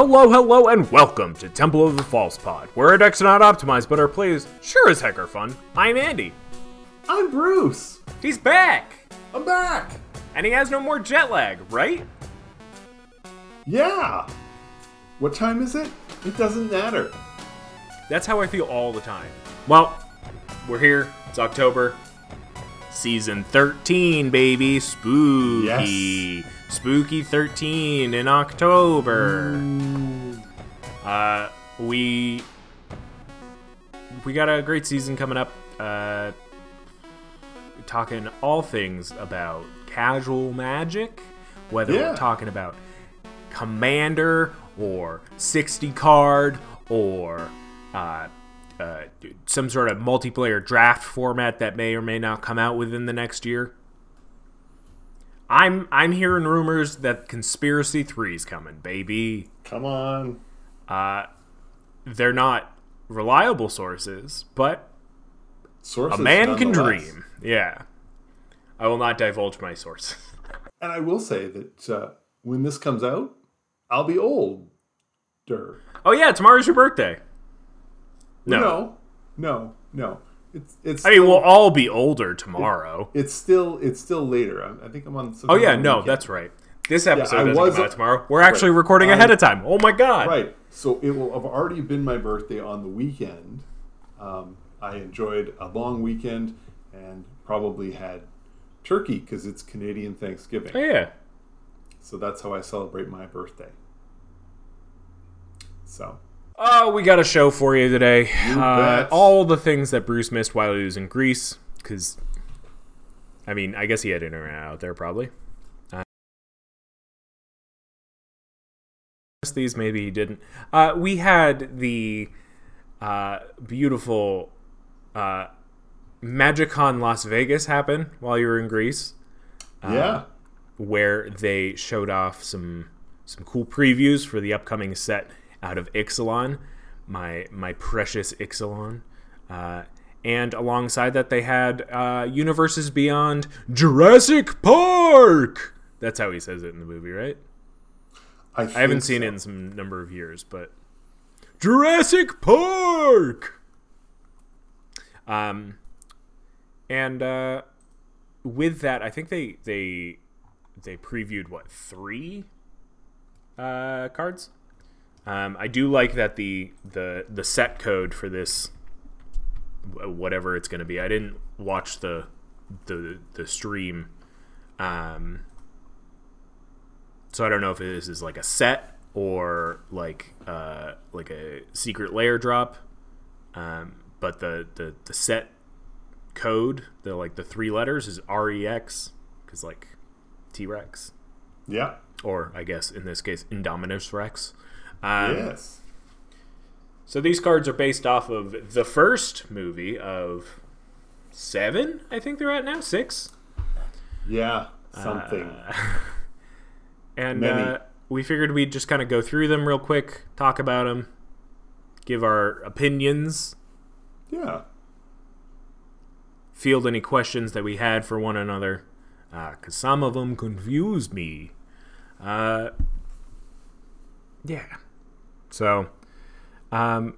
Hello, hello, and welcome to Temple of the False Pod, where our decks are not optimized, but our plays sure as heck are fun. I'm Andy. I'm Bruce. He's back! I'm back. And he has no more jet lag, right? Yeah. What time is it? It doesn't matter. That's how I feel all the time. Well, we're here. It's October. Season 13, baby. Spooky. Yes. Spooky 13 in October. Uh, we we got a great season coming up. Uh, talking all things about casual magic, whether Yeah. we're talking about commander or 60 card or uh, uh, some sort of multiplayer draft format that may or may not come out within the next year. I'm I'm hearing rumors that Conspiracy 3 is coming, baby. Come on. Uh, They're not reliable sources, but Sources a man can dream. Yeah. I will not divulge my sources. And I will say that uh, when this comes out, I'll be older. Oh yeah, tomorrow's your birthday. No. No. No. No. It's it's. I mean, still- we'll all be older tomorrow. It's still it's still later. I, I think I'm on. some Oh yeah, no, weekend. that's right. This episode I doesn't come out tomorrow. We're actually recording I- ahead of time. Oh my god! right. So it will have already been my birthday on the weekend. Um, I enjoyed a long weekend and probably had turkey because it's Canadian Thanksgiving. Oh yeah. So that's how I celebrate my birthday. So Oh, we got a show for you today. Uh, bet. all the things that Bruce missed while he was in Greece, because, I mean, I guess he had internet out there probably. Uh, these maybe he didn't. Uh, we had the uh, beautiful uh, MagicCon Las Vegas happen while you were in Greece yeah, where they showed off some some cool previews for the upcoming set out of Ixalan, my my precious Ixalan. Uh, and alongside that, they had uh, Universes Beyond Jurassic Park. That's how he says it in the movie, right? I, I haven't seen it in some number of years, but Jurassic Park. Um, and uh, with that, I think they they they previewed what three uh, cards. Um, I do like that the the the set code for this whatever it's going to be. I didn't watch the the the stream. Um, so I don't know if this is like a set or like uh, like a secret layer drop. Um, but the, the the set code, the like the three letters is REX because like T Rex Yeah. or I guess in this case Indominus Rex. Um, yes. So these cards are based off of the first movie of seven. I think they're at now six. Yeah. Something. And Many. uh, we figured we'd just kind of go through them real quick, talk about them, give our opinions, yeah. field any questions that we had for one another, because some of them confused me. Uh, yeah. So, um,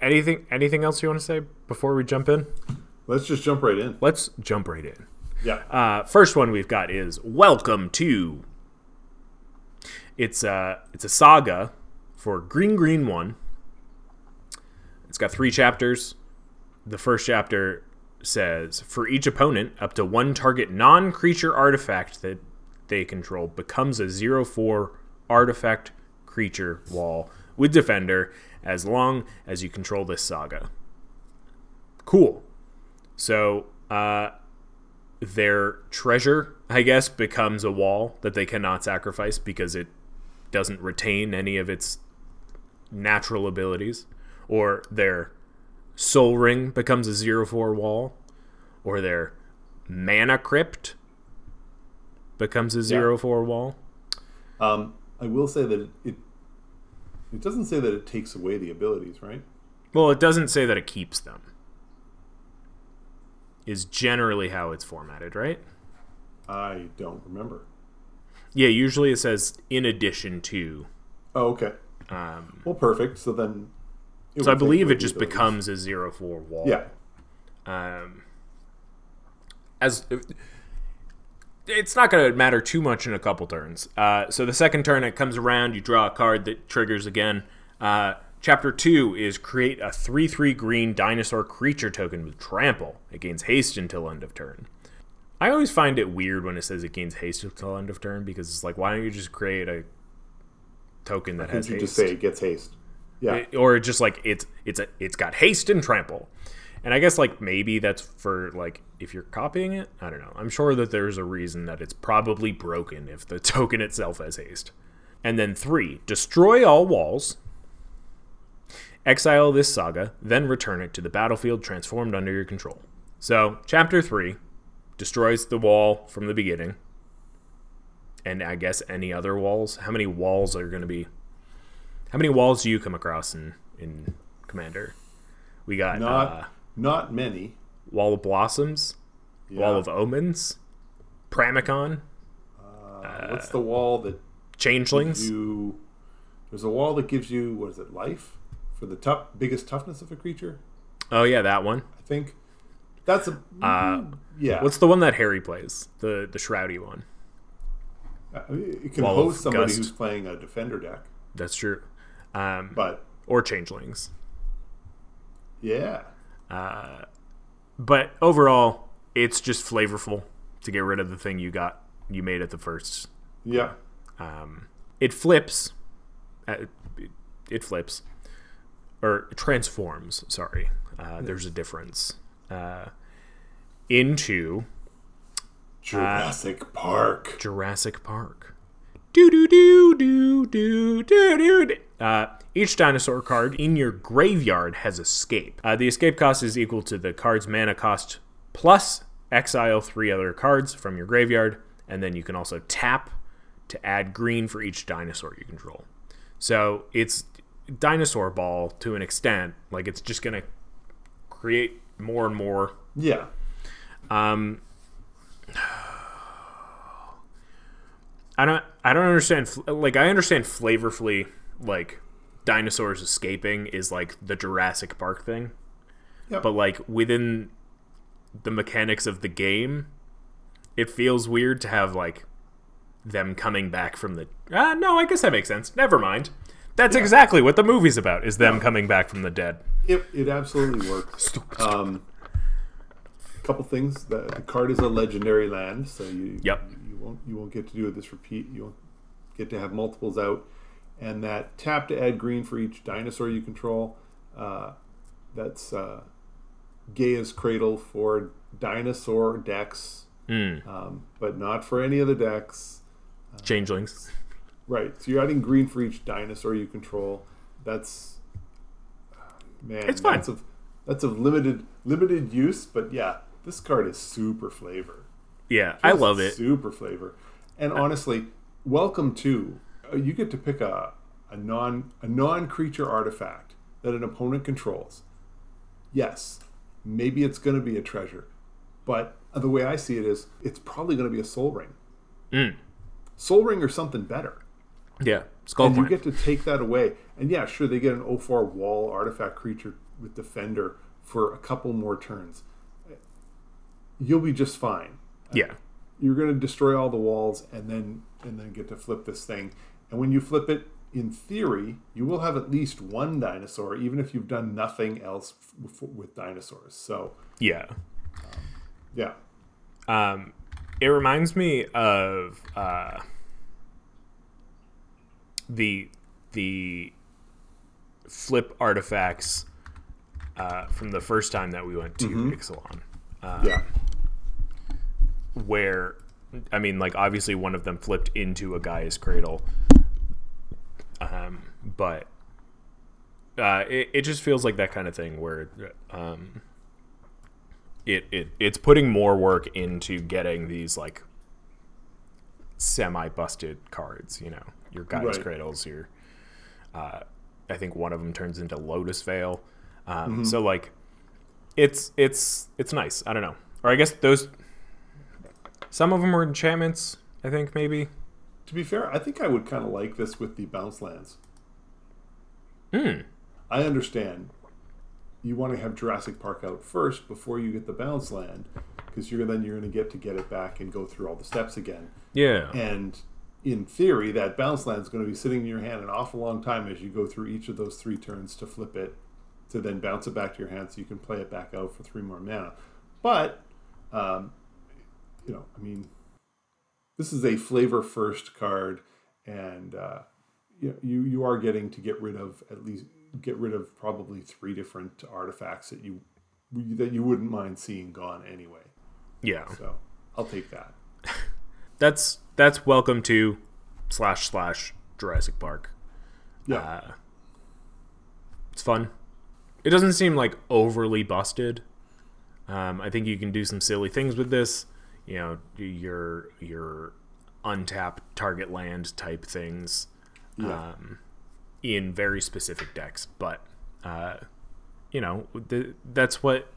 anything anything else you want to say before we jump in? Let's just jump right in. Let's jump right in. Yeah. Uh, first one we've got is Welcome to. It's a it's a saga for Green Green One. It's got three chapters. The first chapter says for each opponent, up to one target non-creature artifact that they control becomes a zero four artifact creature wall with defender as long as you control this saga. Cool. So uh, their treasure, I guess, becomes a wall that they cannot sacrifice because it doesn't retain any of its natural abilities. Or their Sol Ring becomes a zero four wall. Or their mana crypt becomes a zero four wall. Um, I will say that it, it doesn't say that it takes away the abilities, right? Well, it doesn't say that it keeps them. Is generally how it's formatted, right? I don't remember. Yeah, usually it says in addition to. Oh, okay. Um, Well, perfect. So then. so I believe it just abilities. becomes a zero four wall. Yeah. Um, as it's not going to matter too much in a couple turns. Uh, so the second turn it comes around, you draw a card that triggers again. Uh, chapter two is create a three three green dinosaur creature token with trample. It gains haste until end of turn. I always find it weird when it says it gains haste until end of turn because it's like, why don't you just create a token that has you haste? just say it gets haste? Yeah. It- or just like it's it's a it's got haste and trample and i guess like maybe that's for like if you're copying it i don't know. I'm sure that there's a reason that it's probably broken if the token itself has haste and then three destroy all walls exile this saga then return it to the battlefield transformed under your control. So chapter three destroys the wall from the beginning. And i guess any other walls? How many walls are going to be? How many walls do you come across in in Commander? We got Not uh, not many. Wall of Blossoms, Wall of Omens, Pramicon, Uh, what's the wall that Changelings. you? There's a wall that gives you what is it? Life for the tough biggest toughness of a creature. Oh yeah, that one. I think that's a Uh, yeah. What's the one that Harry plays? The the shroudy one. Uh, it can Wall host somebody Gust. who's playing a defender deck, That's true. Um, but or Changelings. yeah, But overall, it's just flavorful to get rid of the thing you got you made at the first yeah, um, it flips uh, it, it flips or transforms sorry uh, there's a difference uh, into Jurassic Park. Jurassic Park. Do do do do do do do. Uh, each dinosaur card in your graveyard has escape. Uh, the escape cost is equal to the card's mana cost plus exile three other cards from your graveyard, and then you can also tap to add green for each dinosaur you control. So it's dinosaur ball to an extent. Like it's just gonna create more and more Yeah, um, I don't. I don't understand. Like, I understand flavorfully. Like, dinosaurs escaping is like the Jurassic Park thing, Yep. but like within the mechanics of the game, it feels weird to have like them coming back from the. Ah, no, I guess that makes sense. Never mind. That's exactly what the movie's about: is them coming back from the dead. it it absolutely works. Um, couple things. The, the card is a legendary land, so you Yep. Won't you won't get to do this repeat. You won't get to have multiples out, and that tap to add green for each dinosaur you control. Uh, that's uh, Gaea's Cradle for dinosaur decks, Mm. um, but not for any of the decks. Changelings. Right. So you're adding green for each dinosaur you control. That's man. It's fine. That's of that's of limited limited use, but yeah, this card is super flavor. Yeah, I love it. Super flavor. And honestly, welcome to uh, you get to pick a a non a non creature artifact that an opponent controls. Yes, maybe it's going to be a treasure, but the way I see it is, it's probably going to be a Sol Ring. Mm. Sol Ring or something better Yeah, Skull and you get to take that away. And yeah, sure, they get an 04 wall artifact creature with Defender for a couple more turns. You'll be just fine. Yeah, You're going to destroy all the walls and then and then get to flip this thing. And when you flip it, in theory, you will have at least one dinosaur, even if you've done nothing else f- with dinosaurs. So yeah. yeah, Um, it reminds me of uh, the the flip artifacts uh, from the first time that we went to Ixalan, yeah, where I mean, like obviously one of them flipped into a Gaea's Cradle, um, but uh, it it just feels like that kind of thing where um, it, it it's putting more work into getting these like semi busted cards. You know, your Gaea's Right. cradles. Your uh, I think one of them turns into Lotus Vale. Um, So like, it's it's it's nice. I don't know, or I guess those some of them were enchantments. I think maybe to be fair, I think I would kind of like this with the bounce lands. Hmm. I understand you want to have Jurassic Park out first before you get the bounce land because you're then you're going to get to get it back and go through all the steps again. Yeah. And in theory, that bounce land is going to be sitting in your hand an awful long time as you go through each of those three turns to flip it, to then bounce it back to your hand so you can play it back out for three more mana. But, um, you know, I mean, this is a flavor first card, and uh, you, you you are getting to get rid of at least get rid of probably three different artifacts that you that you wouldn't mind seeing gone anyway. Yeah. So I'll take that. That's that's welcome to slash slash Jurassic Park. Yeah. Uh, it's fun. It doesn't seem like overly busted. Um, I think you can do some silly things with this. You know, your your untapped target land type things yeah. um, in very specific decks. But uh, you know, the, that's what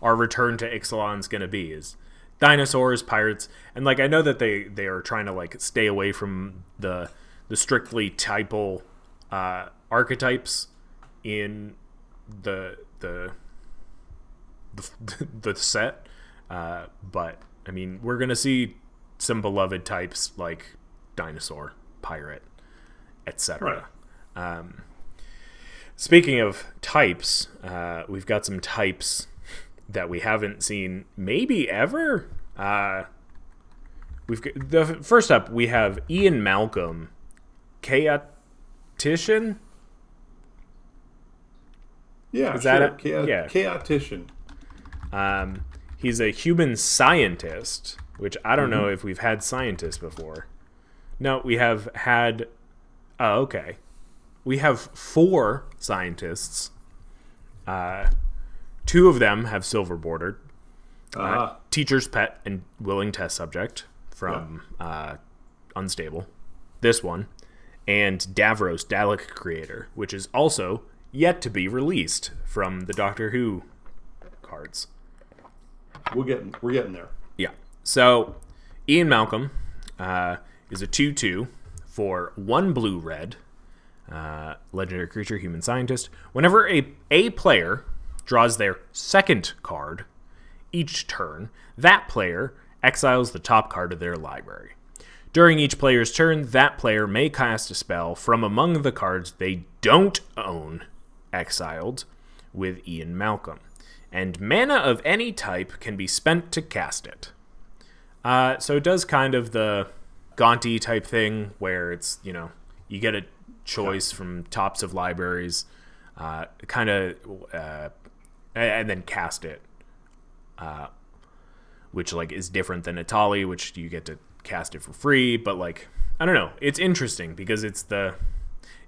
our return to Ixalan's going to be is dinosaurs, pirates, and like I know that they they are trying to like stay away from the the strictly typal uh, archetypes in the the the, the set, uh, but I mean we're gonna see some beloved types like dinosaur, pirate, etc. Um, speaking of types, uh, we've got some types that we haven't seen maybe ever. Uh, we've the first up we have Ian Malcolm, chaotician. Yeah, Is that sure. it? Chaot- Yeah. Chaotician. Um, he's a human scientist, which I don't know if we've had scientists before. No, we have had. Oh, okay. We have four scientists. Uh, two of them have silver bordered. Uh, Ah, teacher's pet and willing test subject from uh, Unstable. This one. And Davros, Dalek creator, which is also yet to be released from the Doctor Who cards. We're getting we're getting there. Yeah. So Ian Malcolm uh, is a 2 2 for one blue red, uh, legendary creature, human scientist. Whenever a, a player draws their second card each turn, that player exiles the top card of their library. During each player's turn, that player may cast a spell from among the cards they don't own exiled with Ian Malcolm. And mana of any type can be spent to cast it. Uh, so it does kind of the Gonti type thing where it's, you know, you get a choice from tops of libraries, uh, kind of, uh, and then cast it uh, which like is different than Etali, which you get to cast it for free. But like, I don't know, it's interesting because it's the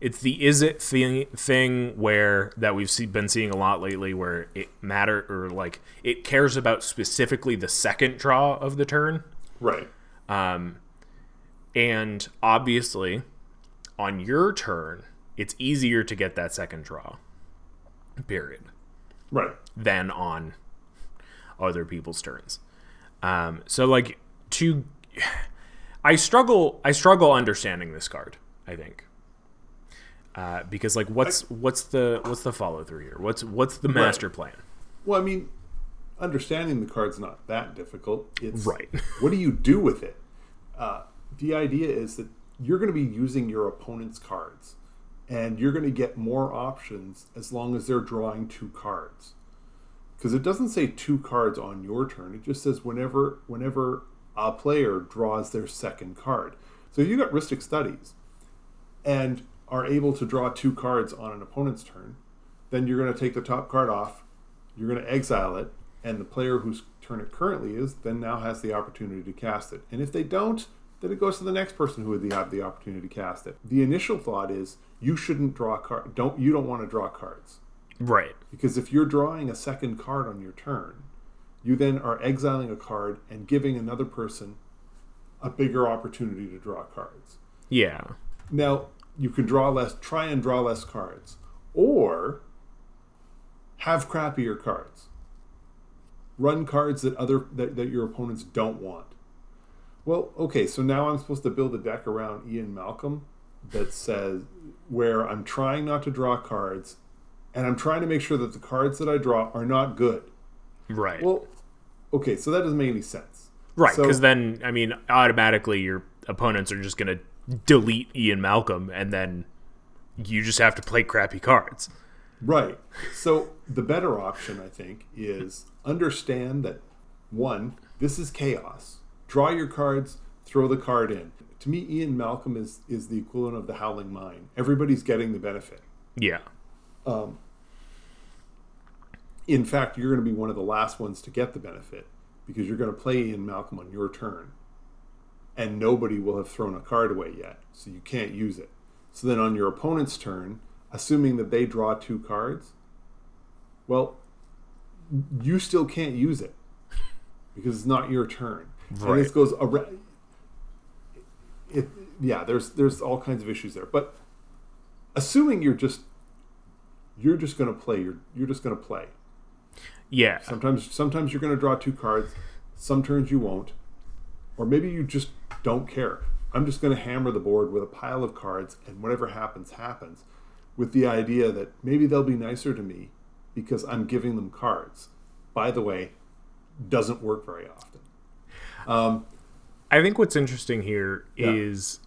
it's the is it thing thing where that we've see, been seeing a lot lately, where it matter or like it cares about specifically the second draw of the turn, Right. um, and obviously on your turn, it's easier to get that second draw. Period Right. than on other people's turns. Um, so like to I struggle I struggle understanding this card, I think. Uh, because like what's what's the what's the follow through here? What's what's the master plan? Well, I mean, understanding the card's not that difficult. It's Right. what do you do with it? Uh, the idea is that you're going to be using your opponent's cards, and you're going to get more options as long as they're drawing two cards. Because it doesn't say two cards on your turn; it just says whenever whenever a player draws their second card. So you got Rhystic Studies, and are able to draw two cards on an opponent's turn, then you're going to take the top card off, you're going to exile it, and the player whose turn it currently is then now has the opportunity to cast it. And if they don't, then it goes to the next person who would have the opportunity to cast it. The initial thought is you shouldn't draw card. Don't you don't want to draw cards Right. because if you're drawing a second card on your turn, you then are exiling a card and giving another person a bigger opportunity to draw cards. Yeah. Now you can draw less, try and draw less cards, or have crappier cards. Run cards that other that, that your opponents don't want. Well, okay, so now I'm supposed to build a deck around Ian Malcolm that says where I'm trying not to draw cards and I'm trying to make sure that the cards that I draw are not good. Right. Well, okay, so that doesn't make any sense. right. so- Because then, I mean, automatically your opponents are just going to delete Ian Malcolm, and then you just have to play crappy cards. Right. So the better option, I think, is understand that one, this is chaos. Draw your cards, throw the card in. To me, Ian Malcolm is is the equivalent of the Howling Mine. Everybody's getting the benefit. Yeah. Um, in fact, you're going to be one of the last ones to get the benefit because you're going to play Ian Malcolm on your turn, and nobody will have thrown a card away yet, so you can't use it. So then on your opponent's turn, assuming that they draw two cards, well, you still can't use it because it's not your turn. And this goes around. It, yeah, there's there's all kinds of issues there, but assuming you're just you're just going to play, you're you're just going to play. Yeah. Sometimes sometimes you're going to draw two cards, some turns you won't, or maybe you just don't care. I'm just going to hammer the board with a pile of cards, and whatever happens happens, with the idea that maybe they'll be nicer to me because I'm giving them cards. By the way, doesn't work very often. Um, I think what's interesting here is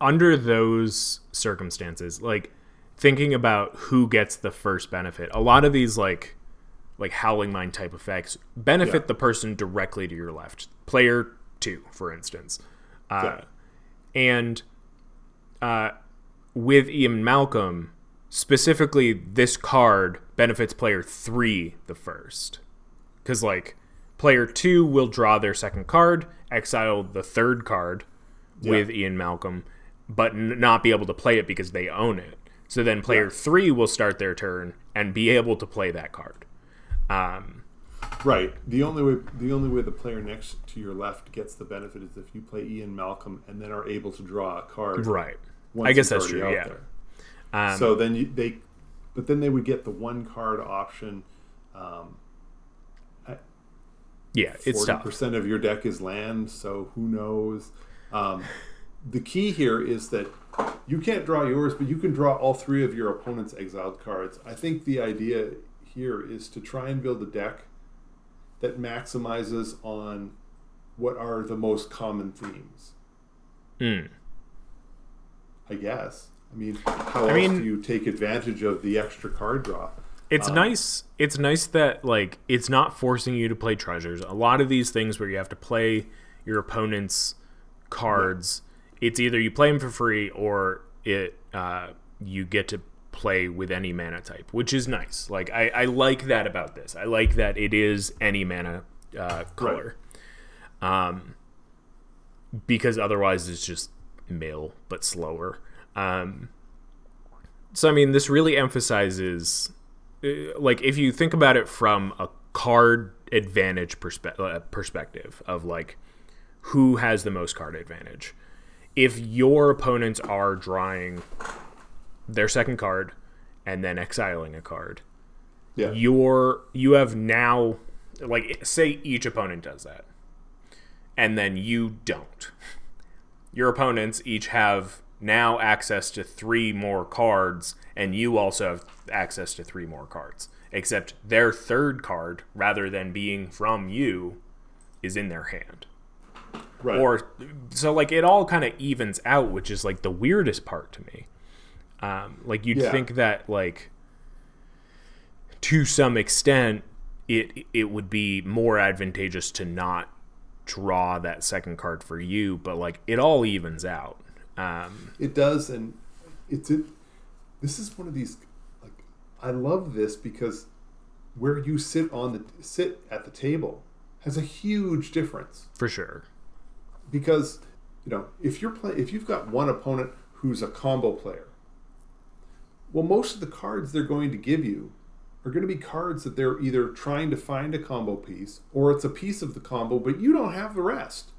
under those circumstances, like thinking about who gets the first benefit. A lot of these like like Howling Mine type effects benefit Yeah. the person directly to your left. Player 2, for instance. Uh, Yeah. and uh, with Ian Malcolm, specifically this card benefits player 3 the first. Cuz like player 2 will draw their second card, exile the third card with Ian Malcolm, but n- not be able to play it because they own it. So then player Yeah. 3 will start their turn and be able to play that card. Um, Right. The only way the only way the player next to your left gets the benefit is if you play Ian Malcolm and then are able to draw a card. right. once I guess that's true. Yeah. there. Um, so then you, they, but then they would get the one card option. Um, yeah, it's Forty percent of your deck is land, so who knows? Um, the key here is that you can't draw yours, but you can draw all three of your opponent's exiled cards. I think the idea here is to try and build a deck that maximizes on what are the most common themes. Mm. I guess. I mean, how else mean- do you take advantage of the extra card draw? It's Um, nice. It's nice that like it's not forcing you to play treasures. A lot of these things where you have to play your opponent's cards, it's either you play them for free or it uh, you get to play with any mana type, which is nice. Like I, I like that about this. I like that it is any mana uh, color, um, because otherwise it's just mill but slower. Um, so I mean, this really emphasizes uh, like if you think about it from a card advantage perspe- uh, perspective of like who has the most card advantage if your opponents are drawing their second card and then exiling a card Yeah. you're you have now like say each opponent does that and then you don't your opponents each have now access to three more cards and you also have access to three more cards except their third card rather than being from you is in their hand right. or so like it all kind of evens out which is like the weirdest part to me um, like you'd Yeah. think that like to some extent it it would be more advantageous to not draw that second card for you but like it all evens out um, It does, and it's it. This is one of these. Like, I love this because where you sit on the sit at the table has a huge difference. for sure Because you know, if you're play, if you've got one opponent who's a combo player, well, most of the cards they're going to give you are going to be cards that they're either trying to find a combo piece or it's a piece of the combo, but you don't have the rest.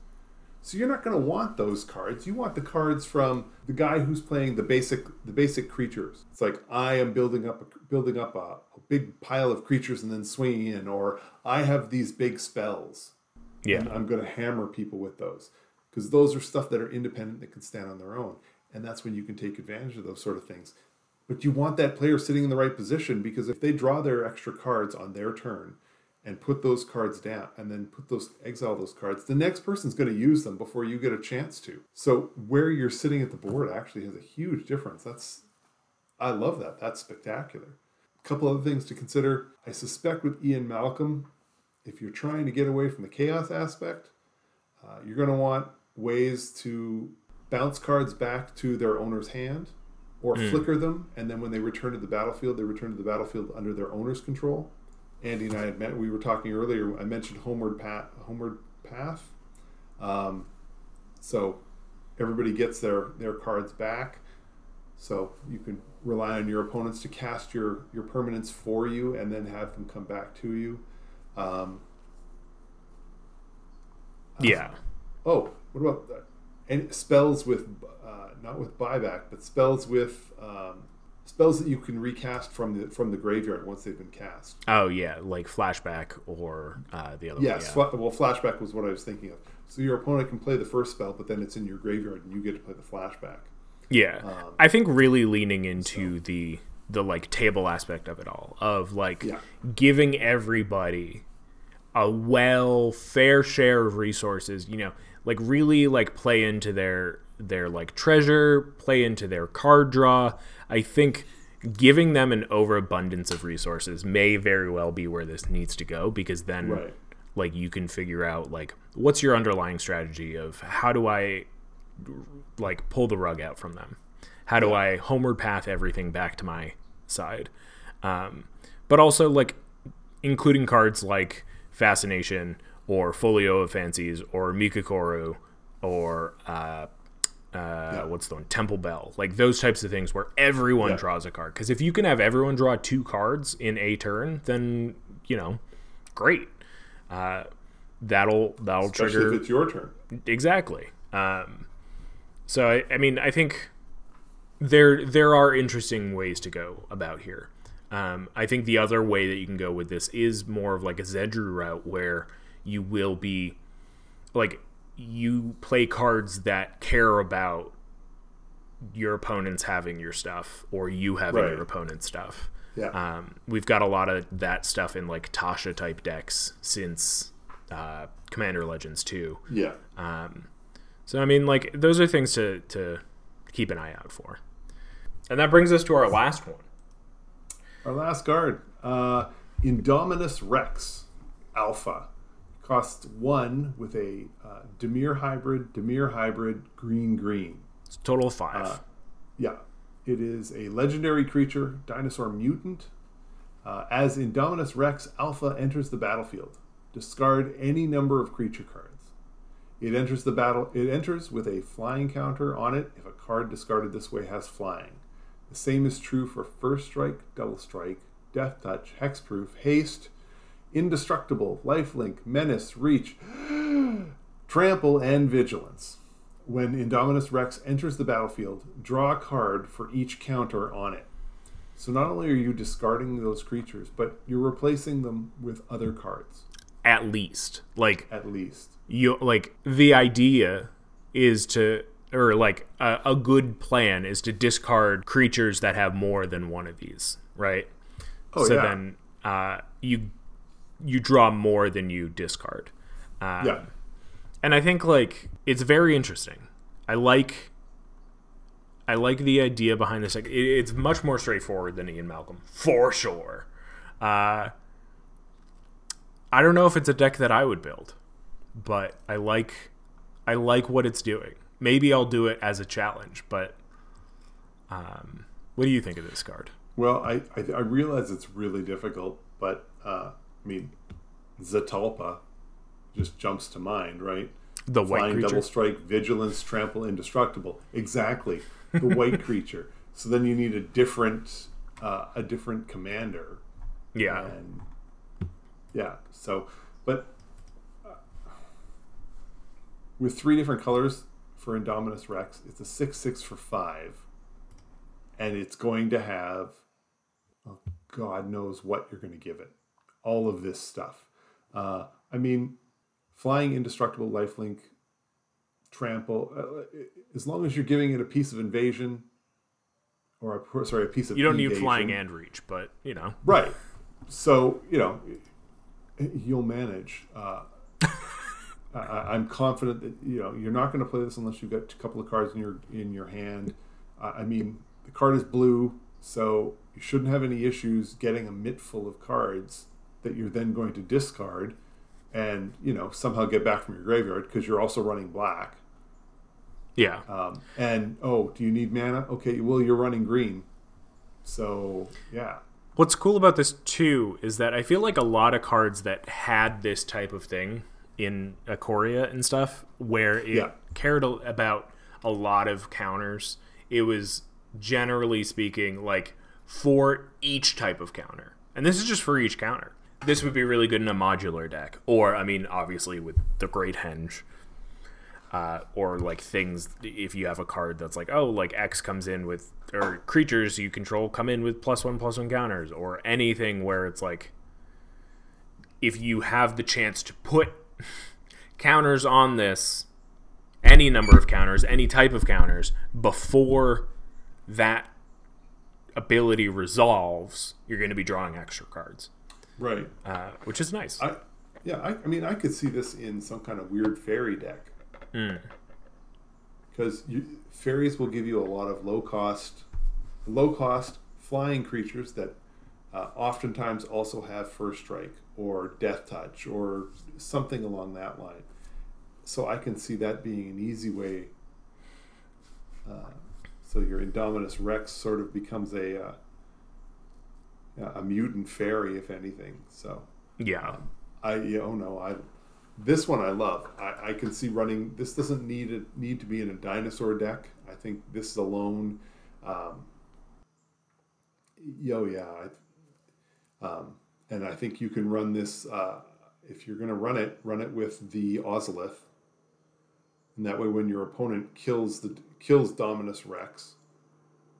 So you're not going to want those cards. You want the cards from the guy who's playing the basic the basic creatures. It's like I am building up a, building up a, a big pile of creatures and then swinging in, or I have these big spells yeah and I'm going to hammer people with those. because those are stuff that are independent that can stand on their own, and that's when you can take advantage of those sort of things. But you want that player sitting in the right position because if they draw their extra cards on their turn and put those cards down and then put those exile those cards, the next person's going to use them before you get a chance to. So where you're sitting at the board actually has a huge difference. That's I love that. That's spectacular. A couple other things to consider. I suspect with Ian Malcolm, if you're trying to get away from the chaos aspect, uh, you're going to want ways to bounce cards back to their owner's hand or mm. flicker them, and then when they return to the battlefield, they return to the battlefield under their owner's control. Andy and I had met. We were talking earlier. I mentioned homeward path. Homeward path. Um, so everybody gets their their cards back. So you can rely on your opponents to cast your your permanents for you, and then have them come back to you. Um, yeah. Oh, what about that? And spells with uh, not with buyback, but spells with um, spells that you can recast from the from the graveyard once they've been cast. Oh yeah, like flashback or uh, the other. One. Yes, yeah. well, flashback was what I was thinking of. So your opponent can play the first spell, but then it's in your graveyard, and you get to play the flashback. Yeah, um, I think really leaning into so. the the like table aspect of it all, of like yeah. giving everybody a well fair share of resources. You know, like really like play into their their like treasure, play into their card draw. I think giving them an overabundance of resources may very well be where this needs to go because then right. like you can figure out like what's your underlying strategy of how do I like pull the rug out from them? How do I homeward path everything back to my side? Um, but also like including cards like Fascination or Folio of Fancies or Mikokoro or uh, uh, yeah. what's the one? Temple bell. Like those types of things where everyone yeah. draws a card. Because if you can have everyone draw two cards in a turn then you know great. Uh, that'll that'll Especially trigger if it's your turn. Exactly. Um, so I, I, mean i think there there are interesting ways to go about here. Um, i think the other way that you can go with this is more of like a zedruu route where you will be like you play cards that care about your opponents having your stuff or you having right. your opponent's stuff. Yeah. Um, we've got a lot of that stuff in like Tasha type decks since uh, Commander Legends 2. Yeah. Um, so I mean, like those are things to to keep an eye out for. And that brings us to our last one. Our last card, uh, Indominus Rex Alpha costs one with a uh, Dimir hybrid, Dimir hybrid, green green. It's total of five. Uh, yeah. It is a legendary creature, dinosaur mutant. Uh, as Indominus Rex Alpha enters the battlefield, discard any number of creature cards. It enters the battle. It enters with a flying counter on it if a card discarded this way has flying. The same is true for first strike, double strike, death touch, hexproof, haste, indestructible, lifelink, menace, reach, trample, and vigilance. When Indominus Rex enters the battlefield, draw a card for each counter on it. So not only are you discarding those creatures, but you're replacing them with other cards. At least, like at least you like the idea is to or like a, a good plan is to discard creatures that have more than one of these, right? Oh, so yeah. then uh, you you draw more than you discard. Um, yeah. And I think like it's very interesting. I like I like the idea behind this. Like, it, it's much more straightforward than Ian Malcolm, for sure. Uh, I don't know if it's a deck that I would build, but I like I like what it's doing. Maybe I'll do it as a challenge, but um, what do you think of this card? Well, I I, I realize it's really difficult, but uh, mean, Zetalpa just jumps to mind, right? The white Flying creature. double strike, vigilance, trample, indestructible. Exactly, the white creature. So then you need a different, uh, a different commander. Yeah. And yeah. So, but uh, with three different colors for Indominus Rex, it's a six-six for five, and it's going to have, oh, God knows what you're going to give it all of this stuff. Uh, I mean, flying indestructible lifelink trample. Uh, as long as you're giving it a piece of invasion, or a, sorry, a piece of You don't need flying and reach, but you know. right. So you know you'll manage. Uh, I, I'm confident that you know you're not going to play this unless you've got a couple of cards in your in your hand. Uh, I mean, the card is blue, so you shouldn't have any issues getting a mitt full of cards that you're then going to discard and you know somehow get back from your graveyard because you're also running black. Yeah. Um, and oh, do you need mana? Okay, well you're running green, so yeah. What's cool about this too is that I feel like a lot of cards that had this type of thing in Ikoria and stuff, where it Yeah. cared about a lot of counters, it was generally speaking like for each type of counter. And this is just for each counter. This would be really good in a modular deck, or I mean, obviously with the Great Henge, uh, or like things if you have a card that's like oh like X comes in with or creatures you control come in with plus one plus one counters or anything where it's like if you have the chance to put counters on this any number of counters any type of counters before that ability resolves you're going to be drawing extra cards Right. uh, which is nice I yeah. I, I mean, I could see this in some kind of weird fairy deck. Because fairies will give you a lot of low cost, low cost flying creatures that uh, oftentimes also have first strike or death touch or something along that line. So I can see that being an easy way. Uh, so your Indominus Rex sort of becomes a uh, a mutant fairy, if anything. So yeah I yeah, oh no, I this one I love. I, I can see running. This doesn't need it need to be in a dinosaur deck. I think this alone. Um, yo yeah, I, um, and I think you can run this uh, if you're going to run it. Run it with the Ozolith, and that way when your opponent kills the kills Dominus Rex,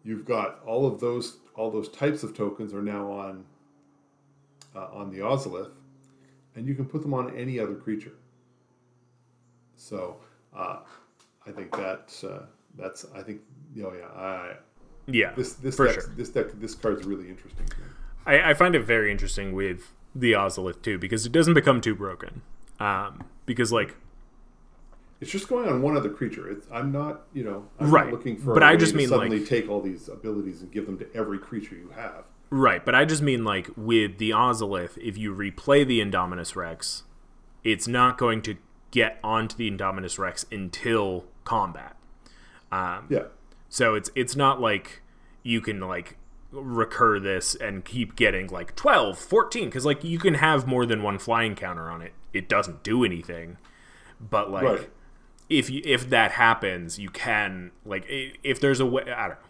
you've got all of those all those types of tokens are now on uh, on the Ozolith and you can put them on any other creature. So uh, I think that uh, that's I think oh yeah I yeah this this for deck's- sure this deck this card's really interesting. I, I find it very interesting with the Ozolith too because it doesn't become too broken. Um, because like It's just going on one other creature. It's, I'm not you know I'm Right. not looking for But a I just to mean, suddenly like- take all these abilities and give them to every creature you have. right, but I just mean like with the Ozolith, if you replay the Indominus Rex, it's not going to get onto the Indominus Rex until combat. Um, Yeah, So it's it's not like you can like recur this and keep getting like 12, 14 cuz like you can have more than one flying counter on it. It doesn't do anything. But like Right. If you if that happens, you can like if there's a way I don't know.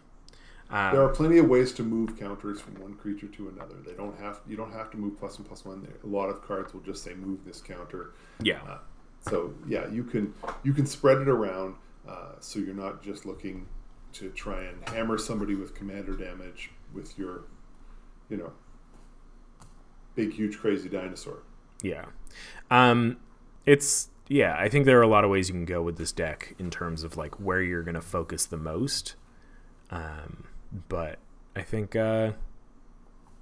Um, there are plenty of ways to move counters from one creature to another. They don't have you don't have to move plus one plus one. A lot of cards will just say move this counter. Yeah. So yeah, you can you can spread it around, uh, so you're not just looking to try and hammer somebody with commander damage with your, you know, big huge crazy dinosaur. Yeah. Um it's yeah, I think there are a lot of ways you can go with this deck in terms of like where you're going to focus the most. Um but I think uh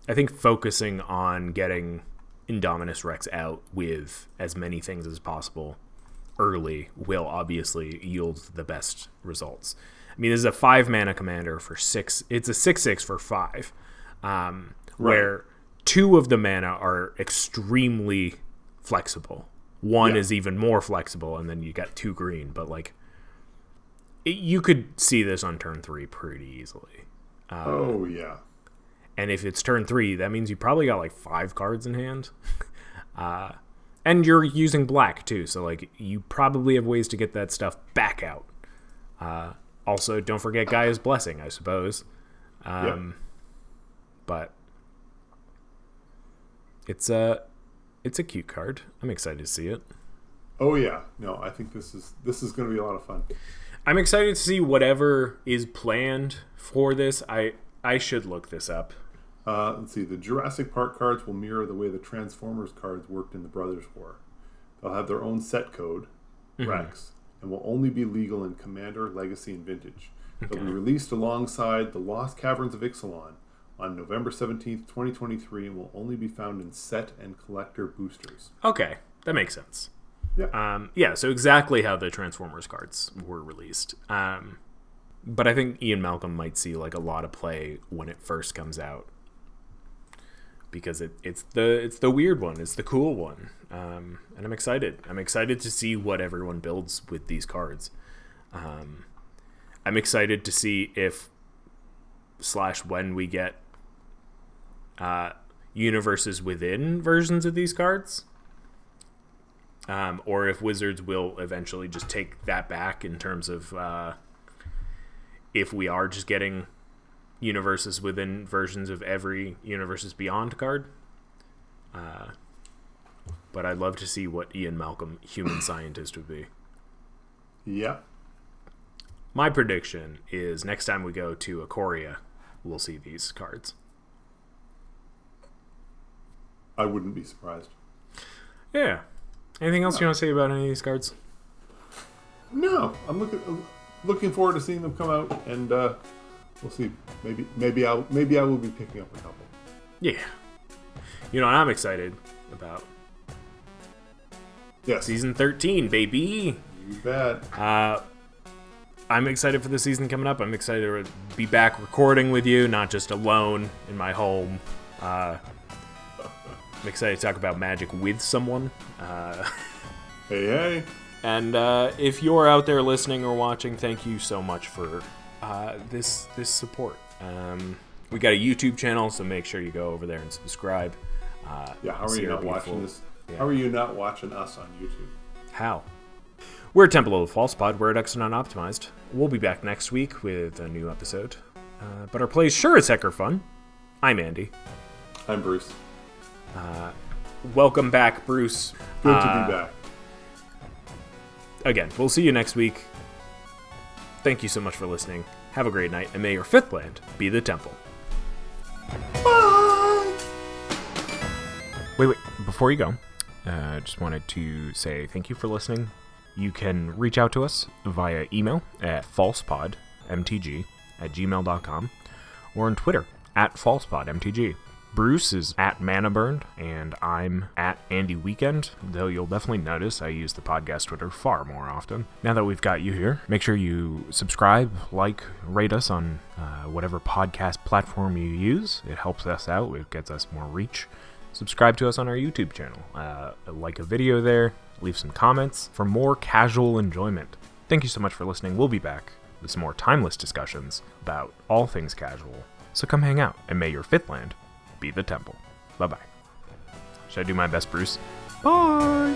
I think focusing on getting Indominus Rex out with as many things as possible early will obviously yield the best results. I mean, this is a five mana commander for six. It's a six six for five, um, where two of the mana are extremely flexible. One Yeah. is even more flexible, and then you got two green. But like, it, you could see this on turn three pretty easily. oh yeah, And if it's turn three, that means you probably got like five cards in hand. uh, and you're using black too, so like you probably have ways to get that stuff back out. Uh, also, don't forget Gaea's Blessing, I suppose. Um, But it's a it's a cute card. I'm excited to see it. oh yeah. No, I think this is this is going to be a lot of fun. I'm excited to see whatever is planned for this. I I should look this up. Uh, let's see. The Jurassic Park cards will mirror the way the Transformers cards worked in the Brothers War. They'll have their own set code, Rex, and will only be legal in Commander, Legacy, and Vintage. They'll be released alongside The Lost Caverns of Ixalan on November 17th, 2023, and will only be found in set and collector boosters. Okay, that makes sense. Yeah. Um, yeah, so exactly how the Transformers cards were released. Um, but I think Ian Malcolm might see like a lot of play when it first comes out because it, it's the it's the weird one, it's the cool one, um, and I'm excited. I'm excited to see what everyone builds with these cards. Um, I'm excited to see if slash when we get uh, universes within versions of these cards um, or if Wizards will eventually just take that back in terms of uh, if we are just getting universes within versions of every universes beyond card. Uh, but I'd love to see what Ian Malcolm, human scientist, would be. Yeah. My prediction is next time we go to Ikoria, we'll see these cards. I wouldn't be surprised. Yeah. Anything else you want to say about any of these cards? No, I'm looking looking forward to seeing them come out, and uh, we'll see. Maybe maybe I maybe I will be picking up a couple. Yeah. You know what I'm excited about? Yes, Season 13, baby. you bet. Uh, I'm excited for the season coming up. I'm excited to be back recording with you, not just alone in my home. Uh, I'm excited to talk about magic with someone. Uh, Hey hey. and uh, if you're out there listening or watching, thank you so much for uh, this this support. Um, we got a YouTube channel, so make sure you go over there and subscribe. Uh, Yeah, how are you our not watching this? Yeah. How are you not watching us on YouTube? How? We're Temple of the False Pod. We're at Exonon Optimized. We'll be back next week with a new episode. Uh, but our plays sure as heck are fun. I'm Andy. I'm Bruce. Welcome back, Bruce. Good Uh, to be back. Again, we'll see you next week. Thank you so much for listening. Have a great night, and may your fifth land be the temple. Bye. Wait, wait. Before you go, I uh, just wanted to say thank you for listening. You can reach out to us via email at falsepodmtg at gmail.com or on Twitter at falsepodmtg. Bruce is at Manaburned, and I'm at Andy Weekend, though you'll definitely notice I use the podcast Twitter far more often. Now that we've got you here, make sure you subscribe, like, rate us on uh, whatever podcast platform you use. It helps us out, it gets us more reach subscribe to us on our YouTube channel. Uh, like a video there, leave some comments for more casual enjoyment. Thank you so much for listening. We'll be back with some more timeless discussions about all things casual. So come hang out, and may your fifth land be the temple. Bye bye. Should I do my best, Bruce? Bye!